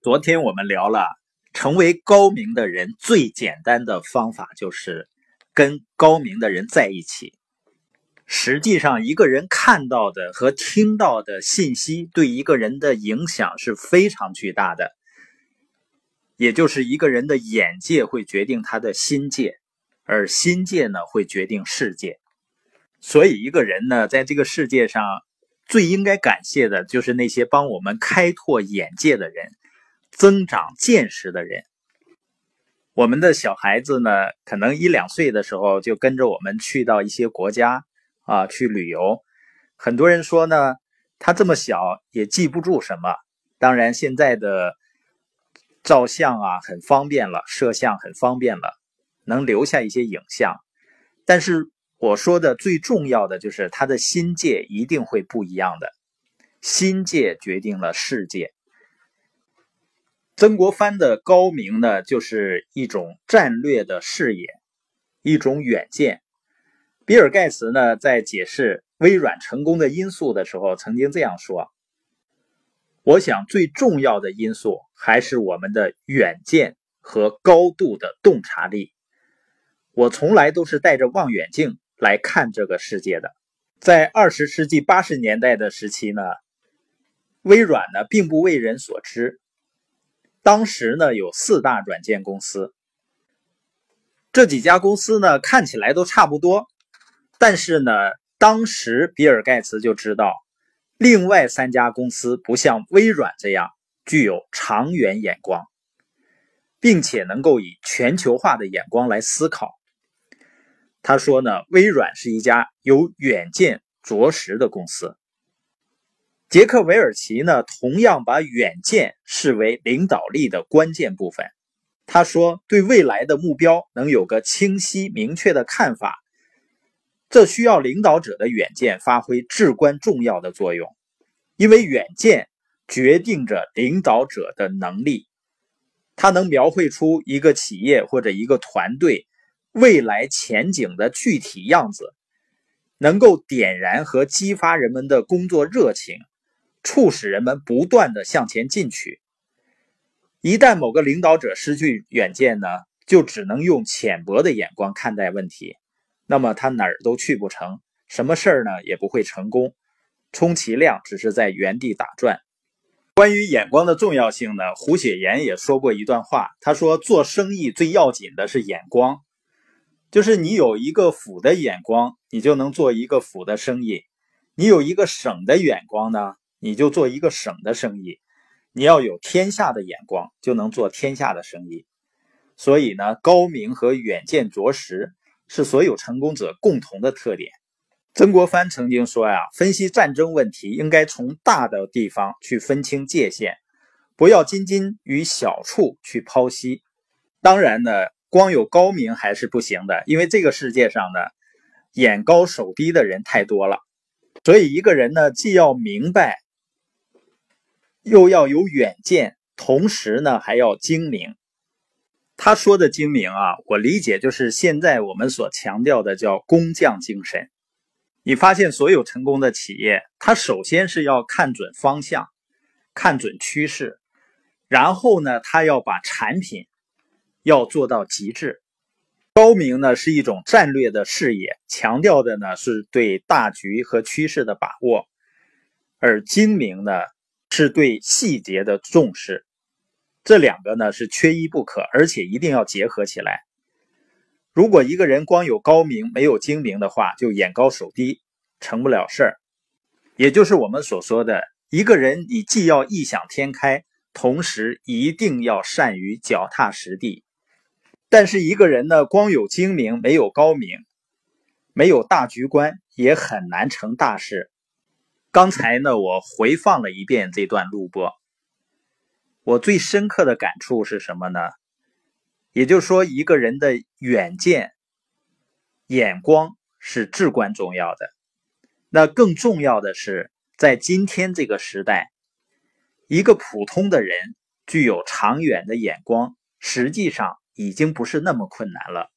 昨天我们聊了，成为高明的人最简单的方法就是跟高明的人在一起。实际上，一个人看到的和听到的信息对一个人的影响是非常巨大的。也就是一个人的眼界会决定他的心界，而心界呢会决定世界。所以，一个人呢在这个世界上最应该感谢的就是那些帮我们开拓眼界的人、增长见识的人。我们的小孩子呢，可能一两岁的时候就跟着我们去到一些国家啊去旅游。很多人说呢，他这么小也记不住什么。当然，现在的。照相啊，很方便了；摄像很方便了，能留下一些影像。但是我说的最重要的就是，他的心界一定会不一样的。心界决定了世界。曾国藩的高明呢，就是一种战略的视野，一种远见。比尔盖茨呢，在解释微软成功的因素的时候，曾经这样说。我想最重要的因素还是我们的远见和高度的洞察力。我从来都是带着望远镜来看这个世界的。在二十世纪八十年代的时期呢，微软呢并不为人所知。当时呢有四大软件公司，这几家公司呢看起来都差不多，但是呢，当时比尔盖茨就知道。另外三家公司不像微软这样具有长远眼光，并且能够以全球化的眼光来思考。他说呢，微软是一家有远见卓识的公司。杰克韦尔奇呢，同样把远见视为领导力的关键部分。他说，对未来的目标能有个清晰明确的看法。这需要领导者的远见发挥至关重要的作用，因为远见决定着领导者的能力。他能描绘出一个企业或者一个团队未来前景的具体样子，能够点燃和激发人们的工作热情，促使人们不断的向前进取。一旦某个领导者失去远见呢，就只能用浅薄的眼光看待问题。那么他哪儿都去不成，什么事儿呢也不会成功，充其量只是在原地打转。关于眼光的重要性呢，胡雪岩也说过一段话，他说做生意最要紧的是眼光，就是你有一个府的眼光，你就能做一个府的生意；你有一个省的眼光呢，你就做一个省的生意；你要有天下的眼光，就能做天下的生意。所以呢，高明和远见卓识。是所有成功者共同的特点。曾国藩曾经说呀，分析战争问题应该从大的地方去分清界限，不要斤斤于小处去剖析。当然呢，光有高明还是不行的，因为这个世界上呢，眼高手低的人太多了。所以一个人呢，既要明白，又要有远见，同时呢，还要精明。他说的精明啊，我理解就是现在我们所强调的叫工匠精神。你发现所有成功的企业，他首先是要看准方向，看准趋势，然后呢，他要把产品要做到极致。高明呢是一种战略的视野，强调的呢是对大局和趋势的把握，而精明呢是对细节的重视。这两个呢是缺一不可，而且一定要结合起来。如果一个人光有高明没有精明的话，就眼高手低，成不了事儿。也就是我们所说的，一个人你既要异想天开，同时一定要善于脚踏实地。但是一个人呢，光有精明没有高明，没有大局观，也很难成大事。刚才呢，我回放了一遍这段录播。我最深刻的感触是什么呢？也就是说，一个人的远见、眼光是至关重要的。那更重要的是，在今天这个时代，一个普通的人具有长远的眼光，实际上已经不是那么困难了。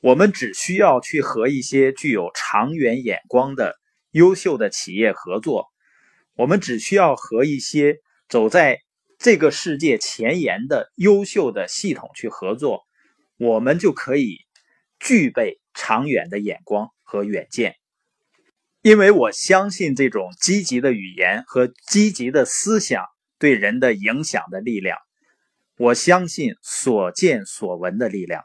我们只需要去和一些具有长远眼光的优秀的企业合作，我们只需要和一些走在这个世界前沿的优秀的系统去合作，我们就可以具备长远的眼光和远见。因为我相信这种积极的语言和积极的思想对人的影响的力量，我相信所见所闻的力量。